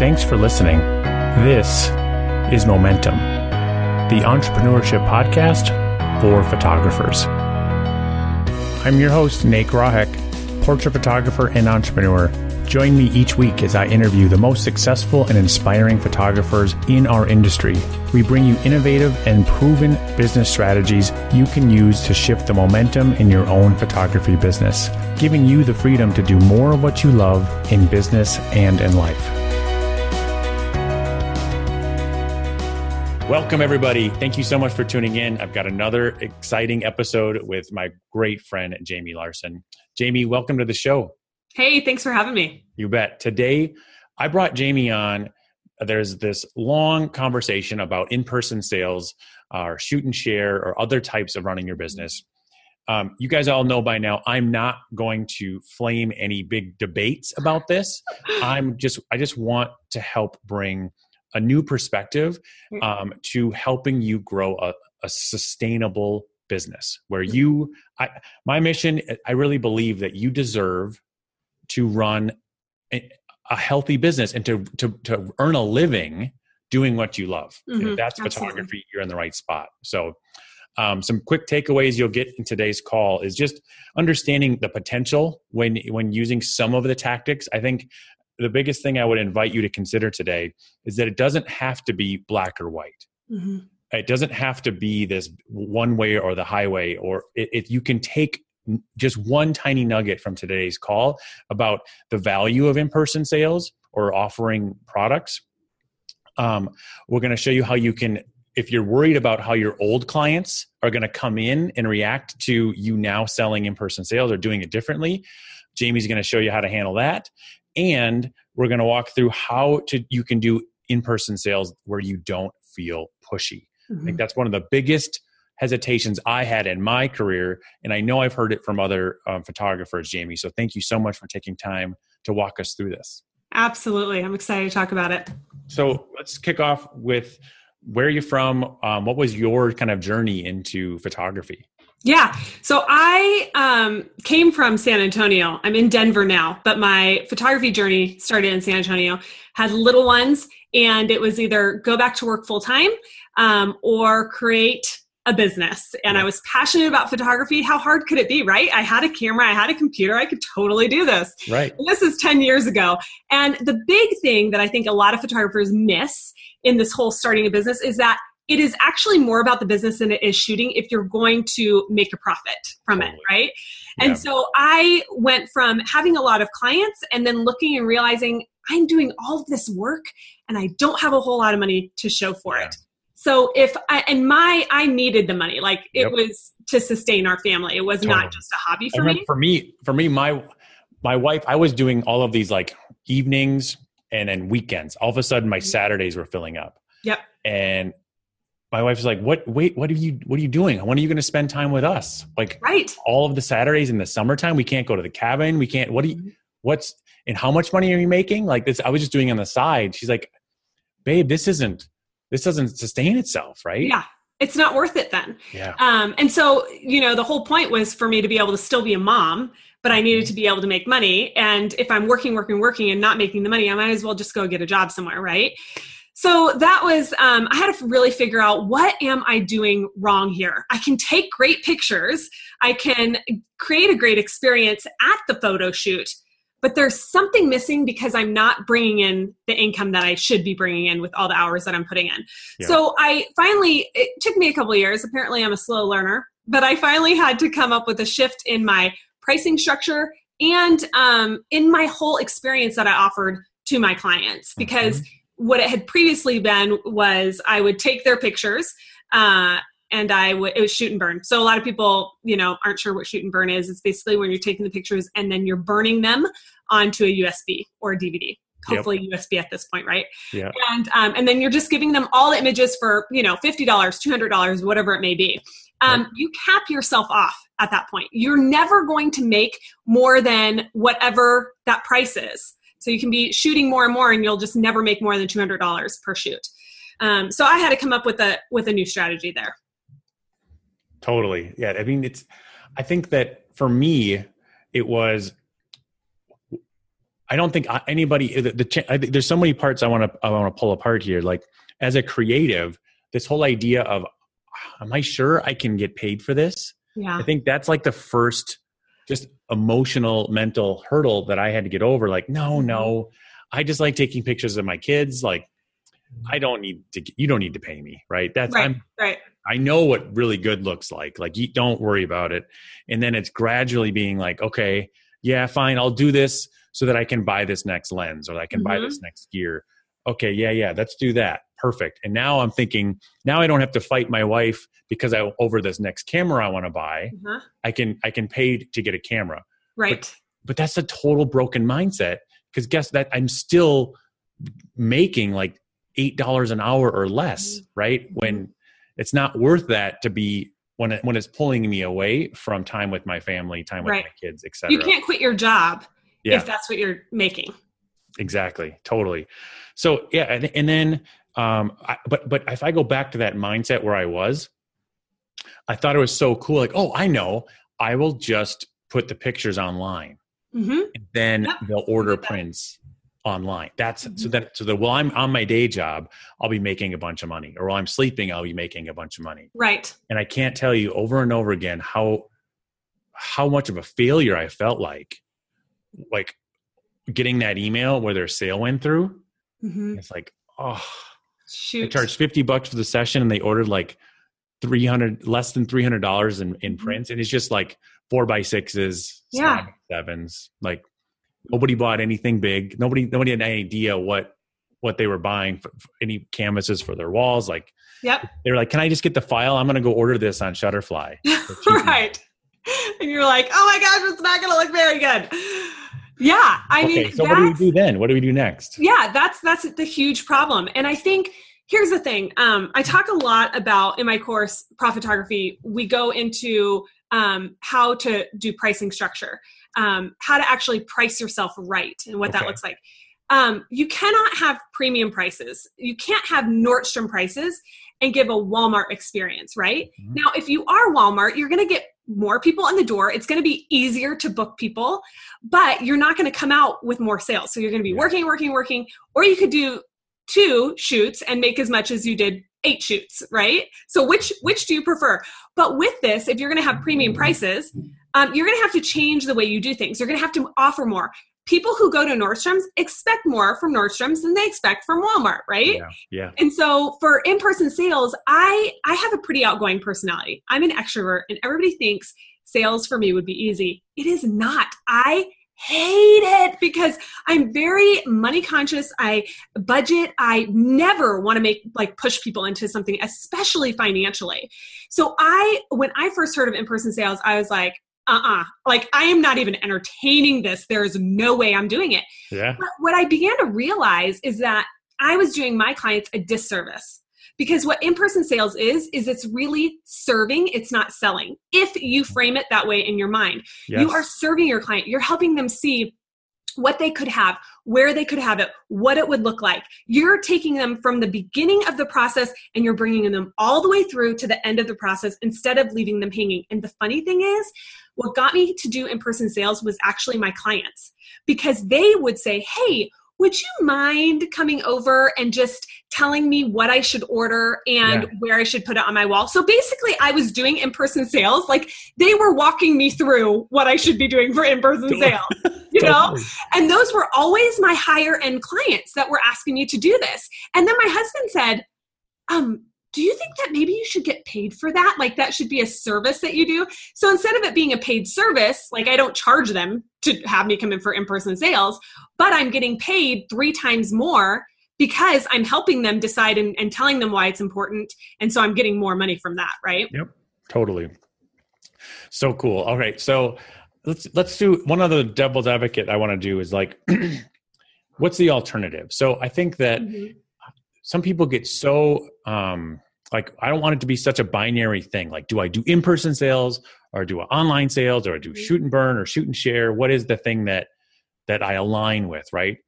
Thanks for listening. This is Momentum, the entrepreneurship podcast for photographers. I'm your host, Nate Grahek, portrait photographer and entrepreneur. Join me each week as I interview the most successful and inspiring photographers in our industry. We bring you innovative and proven business strategies you can use to shift the momentum in your own photography business, giving you the freedom to do more of what you love in business and in life. Welcome, everybody. Thank you so much for tuning in. I've got another exciting episode with my great friend, Jamie Larson. Jamie, welcome to the show. Hey, thanks for having me. You bet. Today, I brought Jamie on. There's this long conversation about in person sales or shoot and share or other types of running your business. Um, you guys all know by now, I'm not going to flame any big debates about this. I'm just, I just want to help bring a new perspective mm. um, to helping you grow a, a sustainable business where mm. you I, my mission i really believe that you deserve to run a, a healthy business and to, to to earn a living doing what you love mm-hmm, that's absolutely. photography you're in the right spot so um, some quick takeaways you'll get in today's call is just understanding the potential when when using some of the tactics i think the biggest thing I would invite you to consider today is that it doesn't have to be black or white. Mm-hmm. It doesn't have to be this one way or the highway, or if you can take just one tiny nugget from today's call about the value of in person sales or offering products. Um, we're going to show you how you can, if you're worried about how your old clients are going to come in and react to you now selling in person sales or doing it differently. Jamie's going to show you how to handle that and we're going to walk through how to you can do in-person sales where you don't feel pushy mm-hmm. i think mm-hmm. that's one of the biggest hesitations i had in my career and i know i've heard it from other um, photographers jamie so thank you so much for taking time to walk us through this absolutely i'm excited to talk about it so let's kick off with where are you from um, what was your kind of journey into photography yeah. So I um, came from San Antonio. I'm in Denver now, but my photography journey started in San Antonio. Had little ones, and it was either go back to work full time um, or create a business. And I was passionate about photography. How hard could it be, right? I had a camera, I had a computer, I could totally do this. Right. And this is 10 years ago. And the big thing that I think a lot of photographers miss in this whole starting a business is that it is actually more about the business than it is shooting if you're going to make a profit from it, right? Yeah. And so I went from having a lot of clients and then looking and realizing I'm doing all of this work and I don't have a whole lot of money to show for yeah. it. So if I, and my I needed the money, like it yep. was to sustain our family. It was totally. not just a hobby for me. For me, for me, my my wife, I was doing all of these like evenings and then weekends. All of a sudden, my mm-hmm. Saturdays were filling up. Yep. And my wife's like, "What? Wait, what are you? What are you doing? When are you going to spend time with us? Like, right? All of the Saturdays in the summertime, we can't go to the cabin. We can't. What do you? Mm-hmm. What's and how much money are you making? Like this, I was just doing on the side. She's like, "Babe, this isn't. This doesn't sustain itself, right? Yeah, it's not worth it then. Yeah. Um, and so you know, the whole point was for me to be able to still be a mom, but I needed mm-hmm. to be able to make money. And if I'm working, working, working, and not making the money, I might as well just go get a job somewhere, right? So that was um, i had to really figure out what am i doing wrong here? I can take great pictures. I can create a great experience at the photo shoot but there's something missing because i'm not bringing in the income that i should be bringing in with all the hours that i'm putting in. Yeah. so i finally it took me a couple years. Apparently i'm a slow learner but i finally had to come up with a shift in my pricing structure and um, in my whole experience that i offered to my clients because mm-hmm what it had previously been was I would take their pictures uh, and I would it was shoot and burn. So a lot of people, you know, aren't sure what shoot and burn is. It's basically when you're taking the pictures and then you're burning them onto a USB or a DVD. Hopefully yep. USB at this point, right? Yeah. And um, and then you're just giving them all the images for you know fifty dollars, two hundred dollars, whatever it may be. Um. You cap yourself off at that point. You're never going to make more than whatever that price is. So you can be shooting more and more, and you'll just never make more than two hundred dollars per shoot. Um, so I had to come up with a with a new strategy there. Totally, yeah. I mean, it's. I think that for me, it was. I don't think anybody. The, the I, there's so many parts I want to I want to pull apart here. Like as a creative, this whole idea of, am I sure I can get paid for this? Yeah. I think that's like the first just emotional mental hurdle that I had to get over. Like, no, mm-hmm. no, I just like taking pictures of my kids. Like, I don't need to. You don't need to pay me, right? That's right. I'm, right. I know what really good looks like. Like, you don't worry about it. And then it's gradually being like, okay, yeah, fine, I'll do this so that I can buy this next lens or I can mm-hmm. buy this mm-hmm. next gear. Okay, yeah, yeah, let's do that. Perfect. And now I'm thinking, now I don't have to fight my wife because I over this next camera I want to buy. Uh-huh. I can I can pay to get a camera. Right. But, but that's a total broken mindset because guess that I'm still making like eight dollars an hour or less, mm-hmm. right? When it's not worth that to be when it, when it's pulling me away from time with my family, time with right. my kids, etc. You can't quit your job yeah. if that's what you're making. Exactly, totally. So yeah, and, and then, um, I, but but if I go back to that mindset where I was, I thought it was so cool. Like, oh, I know, I will just put the pictures online, mm-hmm. and then yep. they'll order prints online. That's mm-hmm. so that so that while I'm on my day job, I'll be making a bunch of money, or while I'm sleeping, I'll be making a bunch of money. Right. And I can't tell you over and over again how how much of a failure I felt like, like getting that email where their sale went through. Mm-hmm. It's like, oh, shoot! They charged fifty bucks for the session, and they ordered like three hundred, less than three hundred dollars in in mm-hmm. prints, and it's just like four by sixes, yeah, sevens, like nobody bought anything big. Nobody nobody had any idea what what they were buying for, for any canvases for their walls. Like, yep, they were like, "Can I just get the file? I'm going to go order this on Shutterfly." right, and you're like, "Oh my gosh, it's not going to look very good." Yeah, I okay, mean, so what do we do then? What do we do next? Yeah, that's that's the huge problem, and I think here's the thing. Um, I talk a lot about in my course, Profitography. We go into um, how to do pricing structure um, how to actually price yourself right and what okay. that looks like. Um, you cannot have premium prices. You can't have Nordstrom prices and give a Walmart experience, right? Mm-hmm. Now, if you are Walmart, you're going to get more people in the door. It's going to be easier to book people, but you're not going to come out with more sales. So you're going to be working, working, working, or you could do two shoots and make as much as you did eight shoots, right? So which which do you prefer? But with this, if you're going to have premium prices, um, you're going to have to change the way you do things. You're going to have to offer more. People who go to Nordstrom's expect more from Nordstrom's than they expect from Walmart, right? Yeah. yeah. And so for in-person sales, I I have a pretty outgoing personality. I'm an extrovert, and everybody thinks sales for me would be easy. It is not. I hate it because I'm very money conscious. I budget. I never want to make like push people into something, especially financially. So I, when I first heard of in-person sales, I was like, uh-uh like i am not even entertaining this there is no way i'm doing it yeah but what i began to realize is that i was doing my clients a disservice because what in-person sales is is it's really serving it's not selling if you frame it that way in your mind yes. you are serving your client you're helping them see what they could have, where they could have it, what it would look like. You're taking them from the beginning of the process and you're bringing them all the way through to the end of the process instead of leaving them hanging. And the funny thing is, what got me to do in person sales was actually my clients because they would say, Hey, would you mind coming over and just telling me what I should order and yeah. where I should put it on my wall? So basically, I was doing in person sales. Like they were walking me through what I should be doing for in person sales, you know? And those were always my higher end clients that were asking me to do this. And then my husband said, um, do you think that maybe you should get paid for that? Like that should be a service that you do. So instead of it being a paid service, like I don't charge them to have me come in for in person sales, but I'm getting paid three times more because I'm helping them decide and, and telling them why it's important. And so I'm getting more money from that, right? Yep, totally. So cool. All right. So let's let's do one other devil's advocate I want to do is like what's the alternative? So I think that mm-hmm some people get so um, like I don't want it to be such a binary thing. Like, do I do in person sales or do I online sales or do shoot and burn or shoot and share? What is the thing that that I align with, right?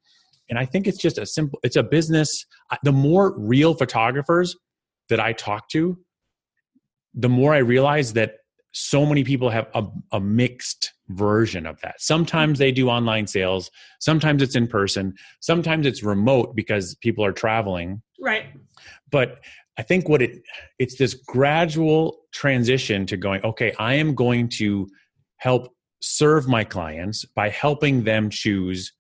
And I think it's just a simple. It's a business. The more real photographers that I talk to, the more I realize that so many people have a, a mixed version of that. Sometimes they do online sales, sometimes it's in person, sometimes it's remote because people are traveling. Right. But I think what it it's this gradual transition to going, okay, I am going to help serve my clients by helping them choose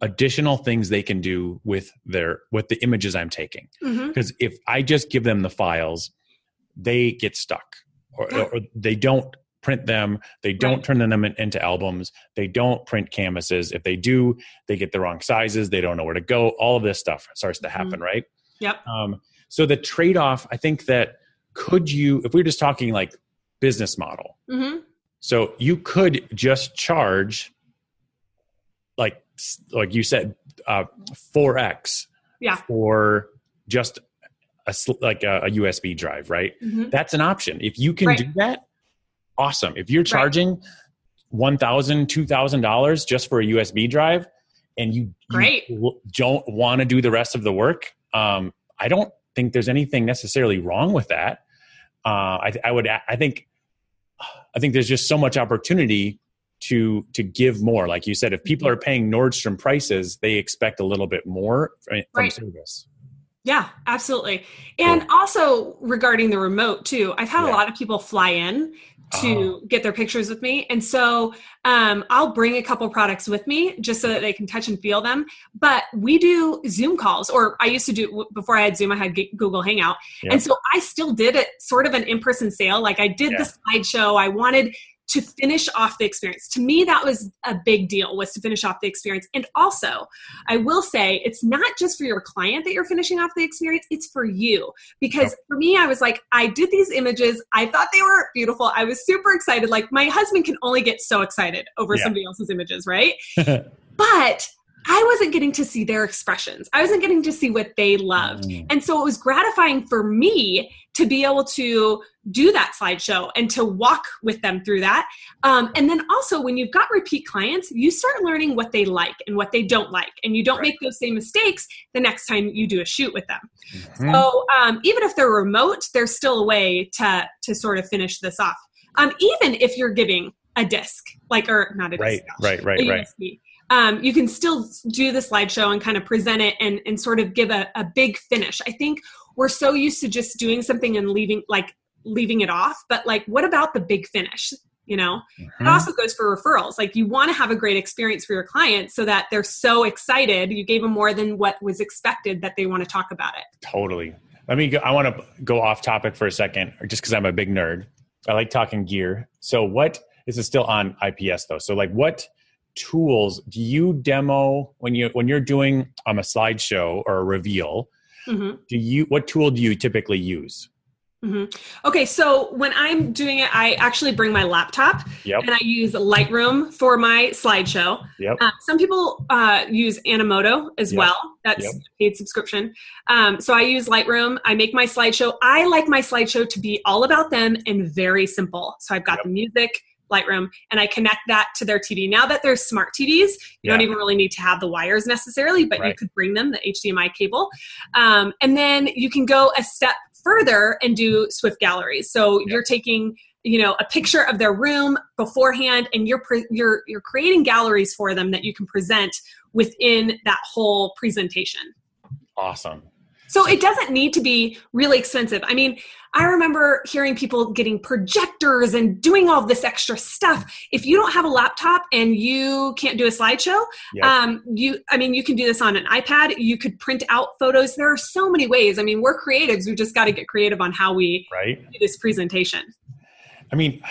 additional things they can do with their with the images I'm taking. Mm-hmm. Because if I just give them the files, they get stuck or, or they don't print them. They don't Right. turn them in- into albums. They don't print canvases. If they do they get the wrong sizes. They don't know where to go. All of this stuff starts to happen right? Yep. um, so the trade-off i think that could you if we we're just talking like business model hmm so you could just charge like like you said uh 4x Yeah. for just a like a, a usb drive right? Hmm that's an option. If you can Right. do that awesome. If you're charging $1000 $2000 just for a usb drive and you, you Great. w- don't want to do the rest of the work um, i don't think there's anything necessarily wrong with that. Uh, I, I would i think i think there's just so much opportunity to to give more. Like you said if people are paying nordstrom prices they expect a little bit more from Right. service. Yeah, absolutely. And also regarding the remote too, I've had a lot of people fly in to Oh. get their pictures with me. And so um, I'll bring a couple products with me just so that they can touch and feel them. But we do Zoom calls, or I used to do before I had Zoom, I had Google Hangout. Yeah. And so I still did it sort of an in person sale. Like I did Yeah. the slideshow. I wanted to finish off the experience. To me, that was a big deal was to finish off the experience. And also, I will say it's not just for your client that you're finishing off the experience, it's for you. Because for me, I was like, I did these images. I thought they were beautiful. I was super excited. Like my husband can only get so excited over Yeah. somebody else's images, right? but I wasn't getting to see their expressions. I wasn't getting to see what they loved. Mm. And so it was gratifying for me to be able to do that slideshow and to walk with them through that. Um, and then also, when you've got repeat clients, you start learning what they like and what they don't like. And you don't Right. make those same mistakes the next time you do a shoot with them. Mhm. So um, even if they're remote, there's still a way to, to sort of finish this off. Um, even if you're giving a disc, like, or not a disc, right gosh, right right a right USB. Um, you can still do the slideshow and kind of present it and, and sort of give a, a big finish. I think we're so used to just doing something and leaving like leaving it off, but like what about the big finish? You know, it Mhm. also goes for referrals. Like you want to have a great experience for your clients so that they're so excited. You gave them more than what was expected that they want to talk about it. Totally. Let me go. I want to go off topic for a second, just because I'm a big nerd. I like talking gear. So, what this is still on IPS though. So, like, what tools do you demo when you when you're doing um, a slideshow or a reveal? hmm Do you what tool do you typically use? hmm Okay, so when I'm doing it, I actually bring my laptop Yep. and I use Lightroom for my slideshow. Yep. Uh, some people uh, use Animoto as Yep. well. That's Yep. a paid subscription. Um, so I use Lightroom. I make my slideshow. I like my slideshow to be all about them and very simple. So I've got the music, Lightroom, and I connect that to their TV. Now that there's smart TVs, you don't even really need to have the wires necessarily, but you could bring them, the HDMI cable. Um, and then you can go a step further and do Swift galleries. So Yep. you're taking you know a picture of their room beforehand and you're pre- you're you're creating galleries for them that you can present within that whole presentation Awesome. So it doesn't need to be really expensive. I mean i remember hearing people getting projectors and doing all this extra stuff. If you don't have a laptop and you can't do a slideshow Yep. um, you i mean you can do this on an ipad. You could print out photos. There are so many ways. I mean we're creatives. We just got to get creative on how we right. do this presentation. I mean,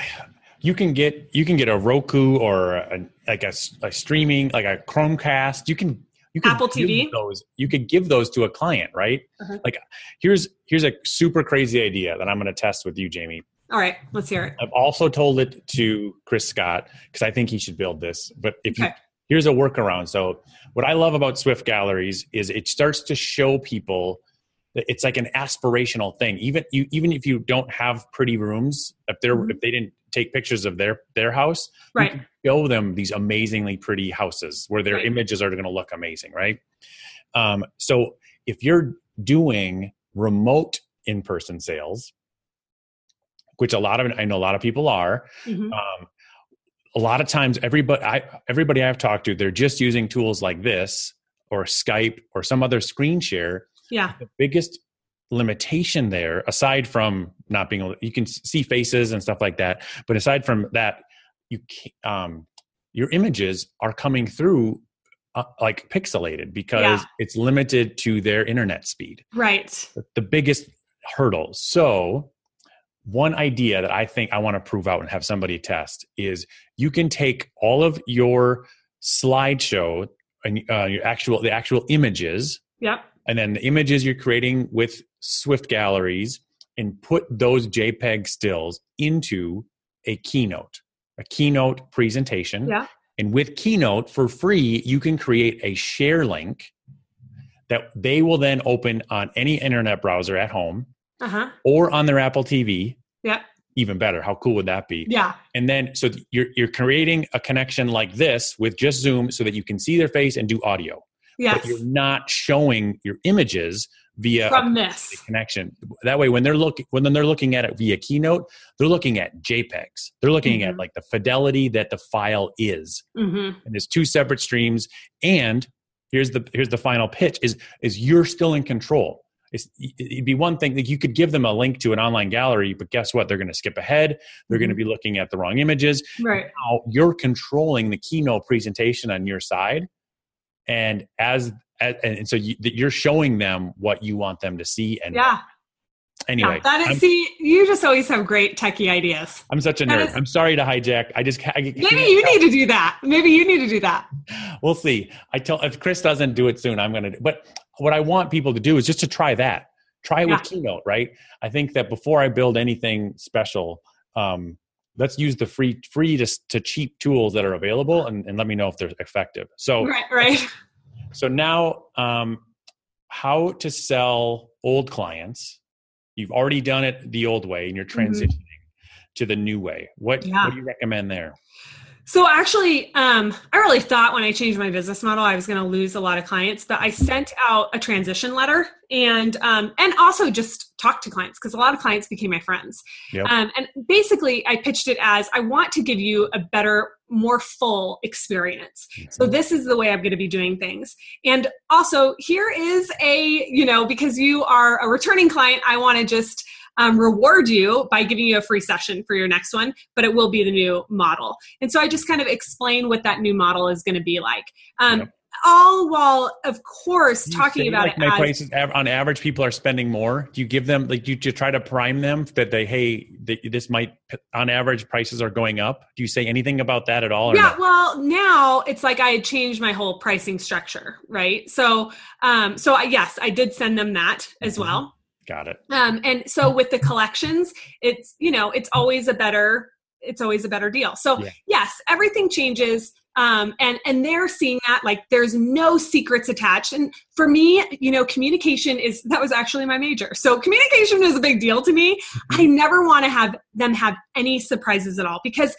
you can get you can get a Roku or a, like a, a streaming like a Chromecast. You can you can Apple TV. those. You could give those to a client, right? Uh-huh. Like here's here's a super crazy idea that I'm going to test with you, Jamie. all right let's hear it I've also told it to Chris Scott because I think he should build this. But if you here's a workaround. So what I love about Swift Galleries is it starts to show people that it's like an aspirational thing. Even you even if you don't have pretty rooms, if they're Mhm. if they didn't take pictures of their their house, right show them these amazingly pretty houses where their Right. images are going to look amazing, right? Um, so if you're doing remote in-person sales, which a lot of I know a lot of people are. Mhm. Um, a lot of times, everybody I, everybody I've talked to, they're just using tools like this or Skype or some other screen share. Yeah. The biggest limitation there, aside from not being able, you can see faces and stuff like that, but aside from that, you um, your images are coming through uh, like pixelated because Yeah. it's limited to their internet speed Right. the biggest hurdle. So, one idea that I think I want to prove out and have somebody test is you can take all of your slideshow and uh, your actual the actual images, Yep. and then the images you're creating with Swift galleries, and put those JPEG stills into a keynote, a keynote presentation. Yeah. And with Keynote for free, you can create a share link that they will then open on any internet browser at home Uh huh. or on their Apple TV. Yeah. Even better. How cool would that be? Yeah. And then so you're you're creating a connection like this with just Zoom so that you can see their face and do audio. Yes. But you're not showing your images via From this. connection. That way when they're looking when they're looking at it via Keynote, they're looking at JPEGs. They're looking at Mhm. like the fidelity that the file is hmm and there's two separate streams and here's the here's the final pitch is is you're still in control it's, it'd be one thing that you could give them a link to an online gallery but guess what they're going to skip ahead they're going to be looking at the wrong images Right. now you're controlling the keynote presentation on your side and as, as and so you, that you're showing them what you want them to see and Yeah. anyway yeah. That is, I'm, see, you just always have great techie ideas. I'm such a that nerd is- i'm sorry to hijack i just I, Maybe you need to do that. Maybe you need to do that. we'll see. I tell if Chris doesn't do it soon, I'm gonna do. But what I want people to do is just to try that. Try it with Keynote, right? I think that before I build anything special, um, let's use the free, free to, to cheap tools that are available, and, and let me know if they're effective. So, Right. Right. So now, um, how to sell old clients? You've already done it the old way, and you're Mhm. transitioning to the new way. What, Yeah. what do you recommend there? So actually, um, I really thought when I changed my business model, I was going to lose a lot of clients, but I sent out a transition letter and um, and also just talked to clients because a lot of clients became my friends. Yep. Um, and basically, I pitched it as I want to give you a better, more full experience. So this is the way I'm going to be doing things. And also, here is a you know because you are a returning client, I want to just um, reward you by giving you a free session for your next one, but it will be the new model. And so I just kind of explain what that new model is going to be like. Um, Yep. All while, of course, talking about like, it my as prices on average people are spending more? Do you give them like you, do you try to prime them that they hey th- this might on average prices are going up? Do you say anything about that at all or yeah no? well now it's like i had changed my whole pricing structure right? So um so I, yes i did send them that as Mhm. well. Got it. Um and so with the collections it's you know it's always a better it's always a better deal. So Yeah. yes everything changes um and and they're seeing that like there's no secrets attached. And for me you know communication is that was actually my major. So communication is a big deal to me. Mm-hmm. i never want to have them have any surprises at all because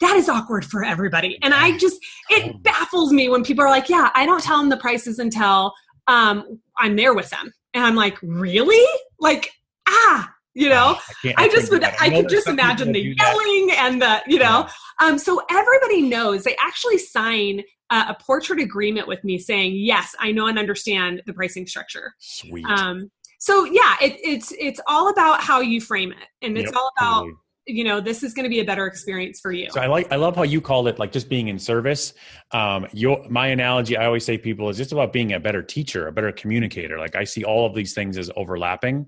that is awkward for everybody. And i just it baffles me when people are like yeah i don't tell them the prices until um i'm there with them. And i'm like really? Like ah you know can't- I just would. I know could just imagine the do that. yelling and the, you know. Yeah. Um, so everybody knows they actually sign uh, a portrait agreement with me saying, yes, I know and understand the pricing structure. sweet Um, so yeah, it, it's it's all about how you frame it, and it's Yep, all about totally. you know this is going to be a better experience for you. So I like I love how you called it like just being in service. Um, your my analogy I always say people is just about being a better teacher, a better communicator. Like I see all of these things as overlapping,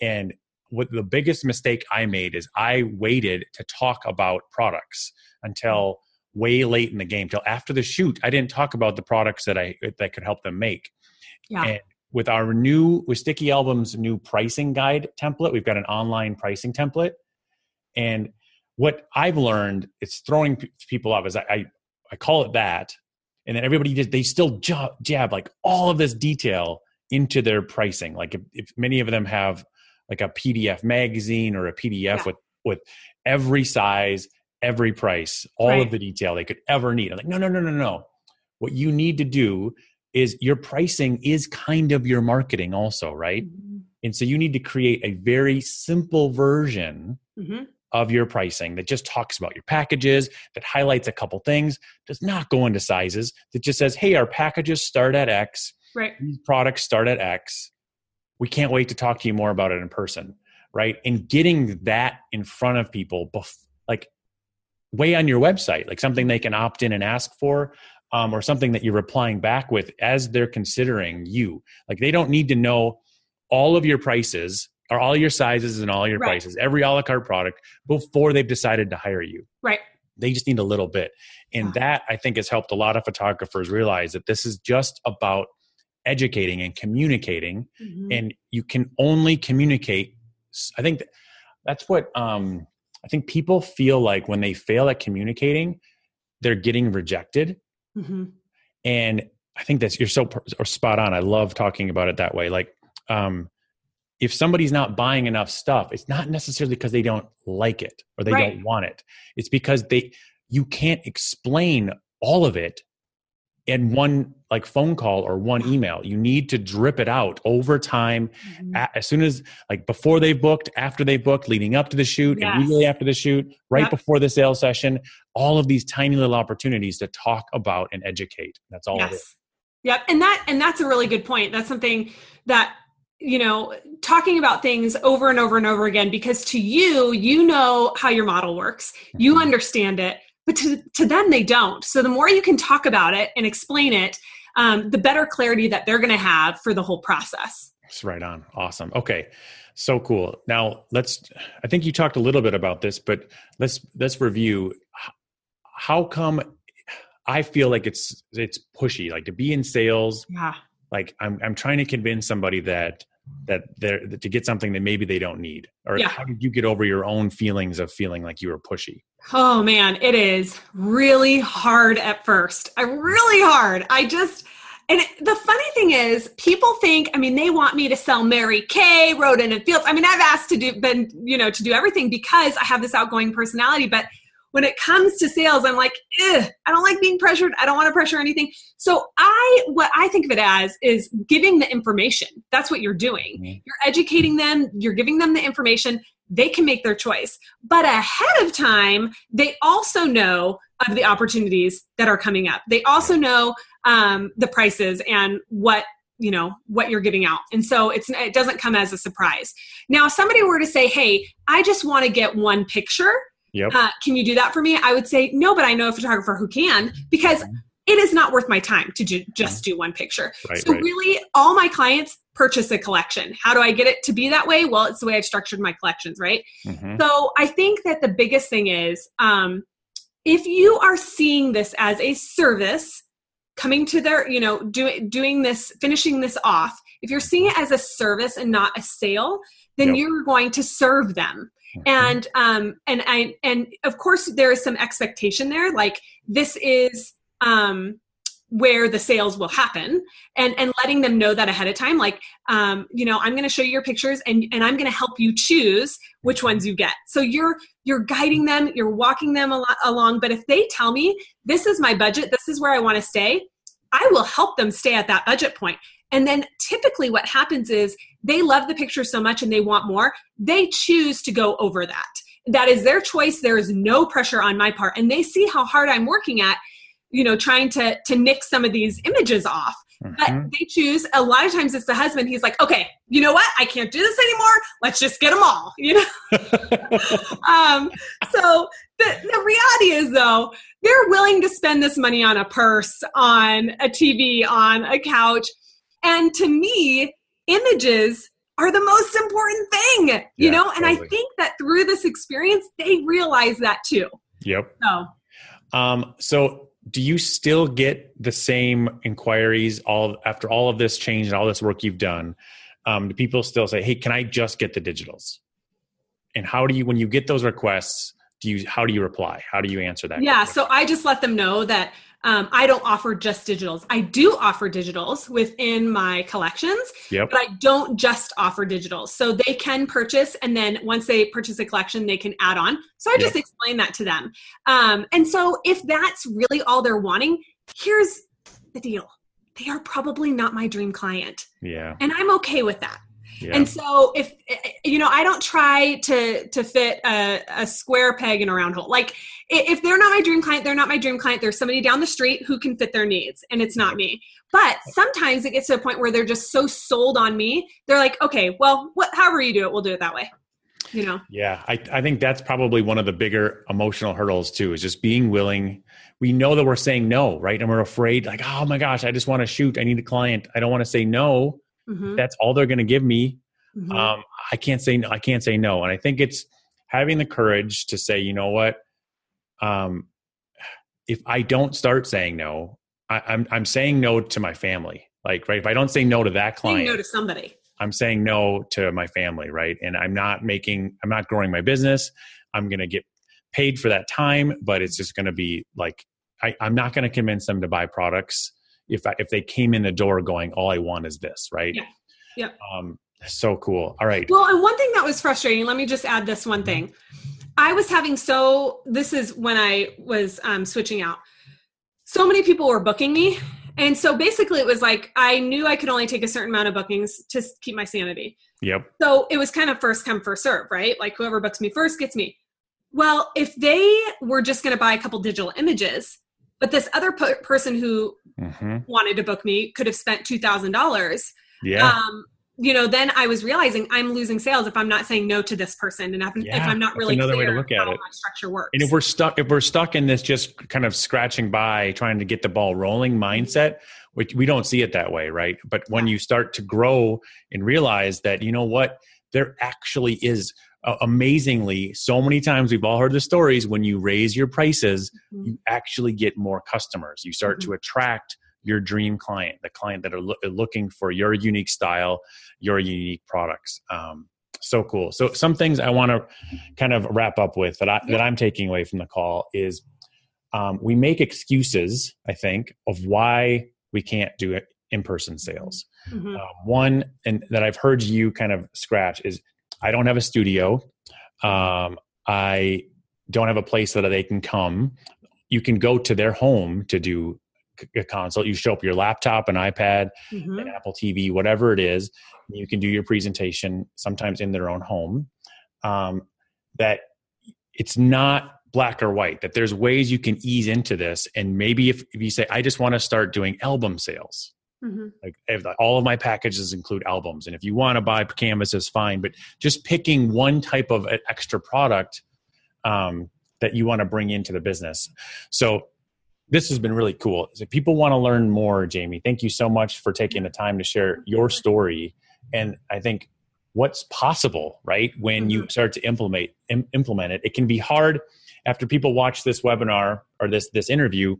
and what the biggest mistake I made is I waited to talk about products until mm. way late in the game, till after the shoot. I didn't talk about the products that I that could help them make. Yeah. And with our new with Sticky Album's new pricing guide template, we've got an online pricing template. And what I've learned, it's throwing p- people off. Is I, I I call it that, and then everybody just they still jab, jab like all of this detail into their pricing. Like if, if many of them have like a PDF magazine or a PDF Yeah. with with every size, every price, all Right. of the detail they could ever need. I'm like, no, no, no, no, no. What you need to do is your pricing is kind of your marketing also, right? Mhm. And so you need to create a very simple version Mhm. of your pricing that just talks about your packages, that highlights a couple things, does not go into sizes, that just says, hey, our packages start at X. Right. These products start at X. We can't wait to talk to you more about it in person. Right. And getting that in front of people, bef- like way on your website, like something they can opt in and ask for. Um, or something that you're replying back with as they're considering you. Like they don't need to know all of your prices or all your sizes and all your Right. prices, every a la carte product before they've decided to hire you. Right. They just need a little bit. And that I think has helped a lot of photographers realize that this is just about educating and communicating. Mhm. And you can only communicate. I think that's what um, I think people feel like when they fail at communicating, they're getting rejected Mhm. and i think that's you're so per- or spot on i love talking about it that way like um if somebody's not buying enough stuff it's not necessarily because they don't like it or they Right. don't want it it's because they you can't explain all of it in one like phone call or one email you need to drip it out over time Mhm. as soon as like before they've booked after they've booked leading up to the shoot Yes. immediately after the shoot right Yep. before the sales session all of these tiny little opportunities to talk about and educate that's all it is yep and that and that's a really good point that's something that you know talking about things over and over and over again because to you you know how your model works you Mhm. understand it but to, to them they don't so the more you can talk about it and explain it um, the better clarity that they're going to have for the whole process It's right on. Awesome. Okay. So cool. Now let's I think you talked a little bit about this, but let's let's review how come I feel like it's it's pushy like to be in sales yeah like I'm I'm trying to convince somebody that that they're that to get something that maybe they don't need or Yeah. how did you get over your own feelings of feeling like you were pushy Oh man, it is really hard at first. I really hard. I just and the funny thing is, people think. I mean, they want me to sell Mary Kay, Rodan and Fields. I mean, I've asked to do, been you know, to do everything because I have this outgoing personality. But when it comes to sales, I'm like, I don't like being pressured. I don't want to pressure anything. So I, what I think of it as is giving the information. That's what you're doing. Mhm. You're educating them. You're giving them the information. They can make their choice. But ahead of time, they also know of the opportunities that are coming up. They also know um, the prices and what you know what you're giving out and so it's it doesn't come as a surprise now if somebody were to say hey i just want to get one picture Yep. uh, can you do that for me i would say no but i know a photographer who can because it is not worth my time to ju- just do one picture Right, so right. really all my clients purchase a collection how do i get it to be that way well it's the way i've structured my collections right Mhm. so I think that the biggest thing is um, if you are seeing this as a service, coming to their, you know, doing doing this, finishing this off. If you're seeing it as a service and not a sale, then Yep. you're going to serve them. And um, and I and of course there is some expectation there. Like this is um, where the sales will happen and and letting them know that ahead of time like um, you know i'm going to show you your pictures and and i'm going to help you choose which ones you get so you're you're guiding them you're walking them al- along but if they tell me this is my budget this is where i want to stay i will help them stay at that budget point and then typically what happens is they love the picture so much and they want more they choose to go over that. That is their choice. There is no pressure on my part. And they see how hard i'm working at you know trying to to nick some of these images off. But Mhm. they choose a lot of times it's the husband. He's like okay you know what? I can't do this anymore. Let's just get them all you know? Um so the, the reality is though they're willing to spend this money on a purse on a tv on a couch and to me images are the most important thing you Yeah, know and i think that through this experience they realize that too yep. so Um, so do you still get the same inquiries all after all of this change and all this work you've done? Um, do people still say, "Hey, can I just get the digitals?" And how do you, when you get those requests, do you how do you reply? How do you answer that? Yeah, so I just let them know that um, I don't offer just digitals. I do offer digitals within my collections, Yep. but I don't just offer digitals. So they can purchase, and then once they purchase a collection, they can add on. So I just explain that to them. Um, and so if that's really all they're wanting, here's the deal they are probably not my dream client. Yeah. And I'm okay with that. Yeah. And so if you know, I don't try to to fit a, a square peg in a round hole. Like if they're not my dream client, they're not my dream client. There's somebody down the street who can fit their needs, and it's not me. But sometimes it gets to a point where they're just so sold on me. They're like, okay, well, what, however you do it, we'll do it that way. You know? Yeah, I, I think that's probably one of the bigger emotional hurdles too. Is just being willing. We know that we're saying no, right? And we're afraid, like, oh my gosh, I just want to shoot. I need a client. I don't want to say no. Mm-hmm. That's all they're going to give me. Mm-hmm. Um, I can't say no. I can't say no. And I think it's having the courage to say, you know what, um, if I don't start saying no, I, am I'm, I'm saying no to my family. Like, right? If I don't say no to that client, no to somebody. I'm saying no to my family, right? And I'm not making, I'm not growing my business. I'm going to get paid for that time, but it's just going to be like, I, I'm not going to convince them to buy products if I, if they came in the door going, all I want is this, right? Yeah. Yeah. Um, so cool. All right. Well, and one thing that was frustrating, let me just add this one thing. I was having so, this is when I was um, switching out. So many people were booking me. And so basically, it was like I knew I could only take a certain amount of bookings to keep my sanity. Yep. So it was kind of first come, first serve, right? Like whoever books me first gets me. Well, if they were just going to buy a couple digital images, but this other person who mm-hmm. wanted to book me could have spent $2,000. Yeah. Um, you know, then I was realizing I'm losing sales if I'm not saying no to this person, and if, yeah, if I'm not really another way to look at how it. my structure works. And if we're stuck, if we're stuck in this just kind of scratching by, trying to get the ball rolling mindset, which we don't see it that way, right? But when you start to grow and realize that, you know what, there actually is uh, amazingly so many times we've all heard the stories when you raise your prices mm-hmm. you actually get more customers you start mm-hmm. to attract your dream client the client that are lo- looking for your unique style your unique products um, so cool so some things i want to kind of wrap up with that i yeah. that i'm taking away from the call is um, we make excuses i think of why we can't do it in-person sales mm-hmm. uh, one and that i've heard you kind of scratch is I don't have a studio. Um, I don't have a place that they can come. You can go to their home to do a consult. You show up your laptop, an iPad, mm-hmm. an Apple TV, whatever it is. You can do your presentation sometimes in their own home. Um, that it's not black or white. That there's ways you can ease into this, and maybe if, if you say, "I just want to start doing album sales," Mm-hmm. Like if all of my packages include albums, and if you want to buy canvases, fine. But just picking one type of extra product um, that you want to bring into the business. So this has been really cool. If people want to learn more, Jamie, thank you so much for taking the time to share your story. And I think what's possible, right? When you mm-hmm. start to implement Im- implement it, it can be hard after people watch this webinar or this this interview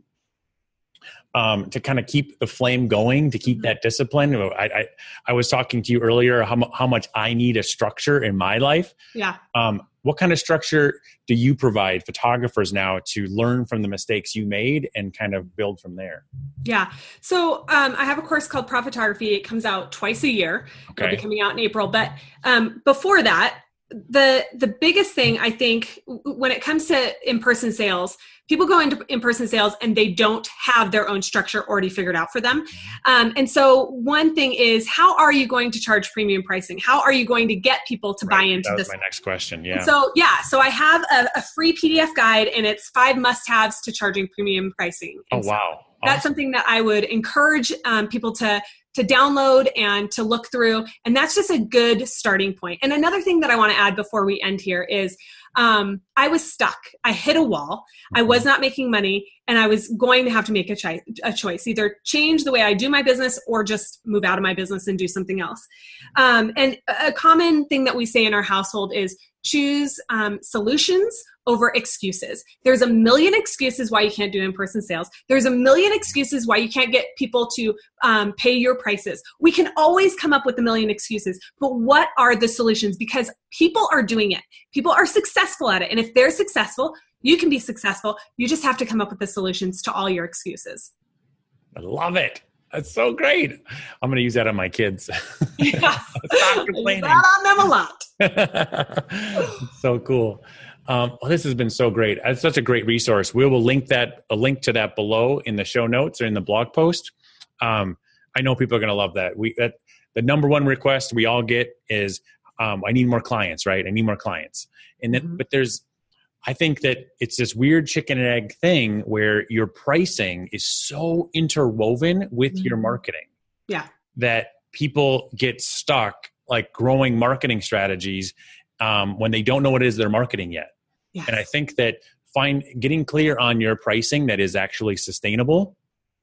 um, to kind of keep the flame going, to keep mm-hmm. that discipline. I, I, I was talking to you earlier how, how much I need a structure in my life. Yeah. Um, what kind of structure do you provide photographers now to learn from the mistakes you made and kind of build from there? Yeah. So um, I have a course called Profitography. It comes out twice a year. Okay. It'll be coming out in April. But um, before that, the the biggest thing I think when it comes to in person sales, people go into in person sales and they don't have their own structure already figured out for them. Um, and so one thing is, how are you going to charge premium pricing? How are you going to get people to right. buy into that was this? My next question, yeah. so yeah, so I have a, a, free PDF guide and it's five must haves to charging premium pricing. And oh wow. So that's something that I would encourage um, people to to download and to look through. And that's just a good starting point. And another thing that I want to add before we end here is um, I was stuck. I hit a wall. I was not making money, and I was going to have to make a, chi- a choice either change the way I do my business or just move out of my business and do something else. Um, and a common thing that we say in our household is choose um, solutions over excuses. There's a million excuses why you can't do in person sales. There's a million excuses why you can't get people to um, pay your prices. We can always come up with a million excuses, but what are the solutions? Because people are doing it, people are successful at it. And if they're successful, you can be successful. You just have to come up with the solutions to all your excuses. I love it. That's so great. I'm going to use that on my kids. Yes. Stop complaining. That on them a lot. so cool. Um, well, this has been so great. It's such a great resource. We will link that a link to that below in the show notes or in the blog post. Um, I know people are going to love that. We that the number one request we all get is um, i need more clients right i need more clients and then Mhm. but there's i think that it's this weird chicken and egg thing where your pricing is so interwoven with your Mhm. marketing Yeah. that people get stuck like growing marketing strategies um, when they don't know what it is they're marketing yet Yes. and i think that find getting clear on your pricing that is actually sustainable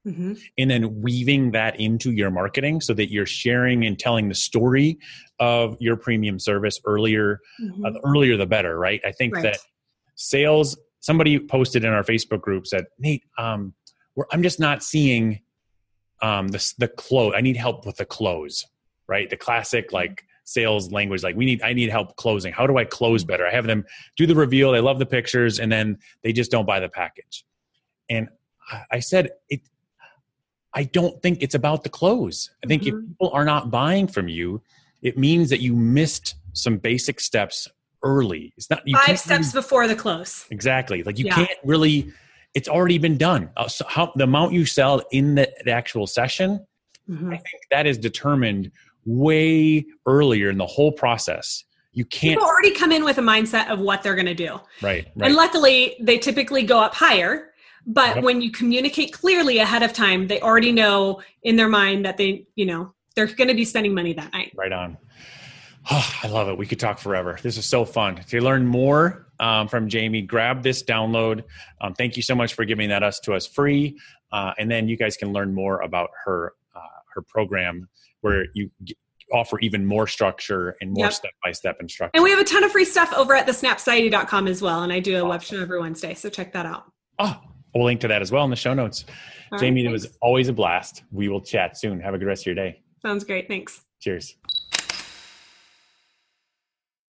Mhm. and then weaving that into your marketing so that you're sharing and telling the story of your premium service earlier Mhm. uh, the earlier the better right i think Right. that sales somebody posted in our facebook group said nate um, we're, i'm just not seeing um, the, the close i need help with the close right? The classic like sales language like we need i need help closing. How do i close better? I have them do the reveal they love the pictures and then they just don't buy the package. And I- said it i don't think it's about the close i think if Mhm. people are not buying from you it means that you missed some basic steps early it's not you Five steps really- before the close. exactly like you Yeah. can't really it's already been done uh, so how the amount you sell in the, the actual session Mhm. I think that is determined way earlier in the whole process. You can't, People already come in with a mindset of what they're going to do. right, right, And luckily, they typically go up higher. But Yep. when you communicate clearly ahead of time, they already know in their mind that they, you know, they're going to be spending money that night. right on. Oh, I love it. We could talk forever. This is so fun. To learn more um, from Jamie, grab this download. Um, thank you so much for giving that us to us free, uh, and then you guys can learn more about her uh, her program where you g- offer even more structure and more step by step instruction. And we have a ton of free stuff over at thesnapsociety.com as well. And I do a web show every Wednesday. So check that out. Oh, we'll link to that as well in the show notes. All right, Jamie, it was always a blast. We will chat soon. Have a good rest of your day. Sounds great. Thanks. Cheers.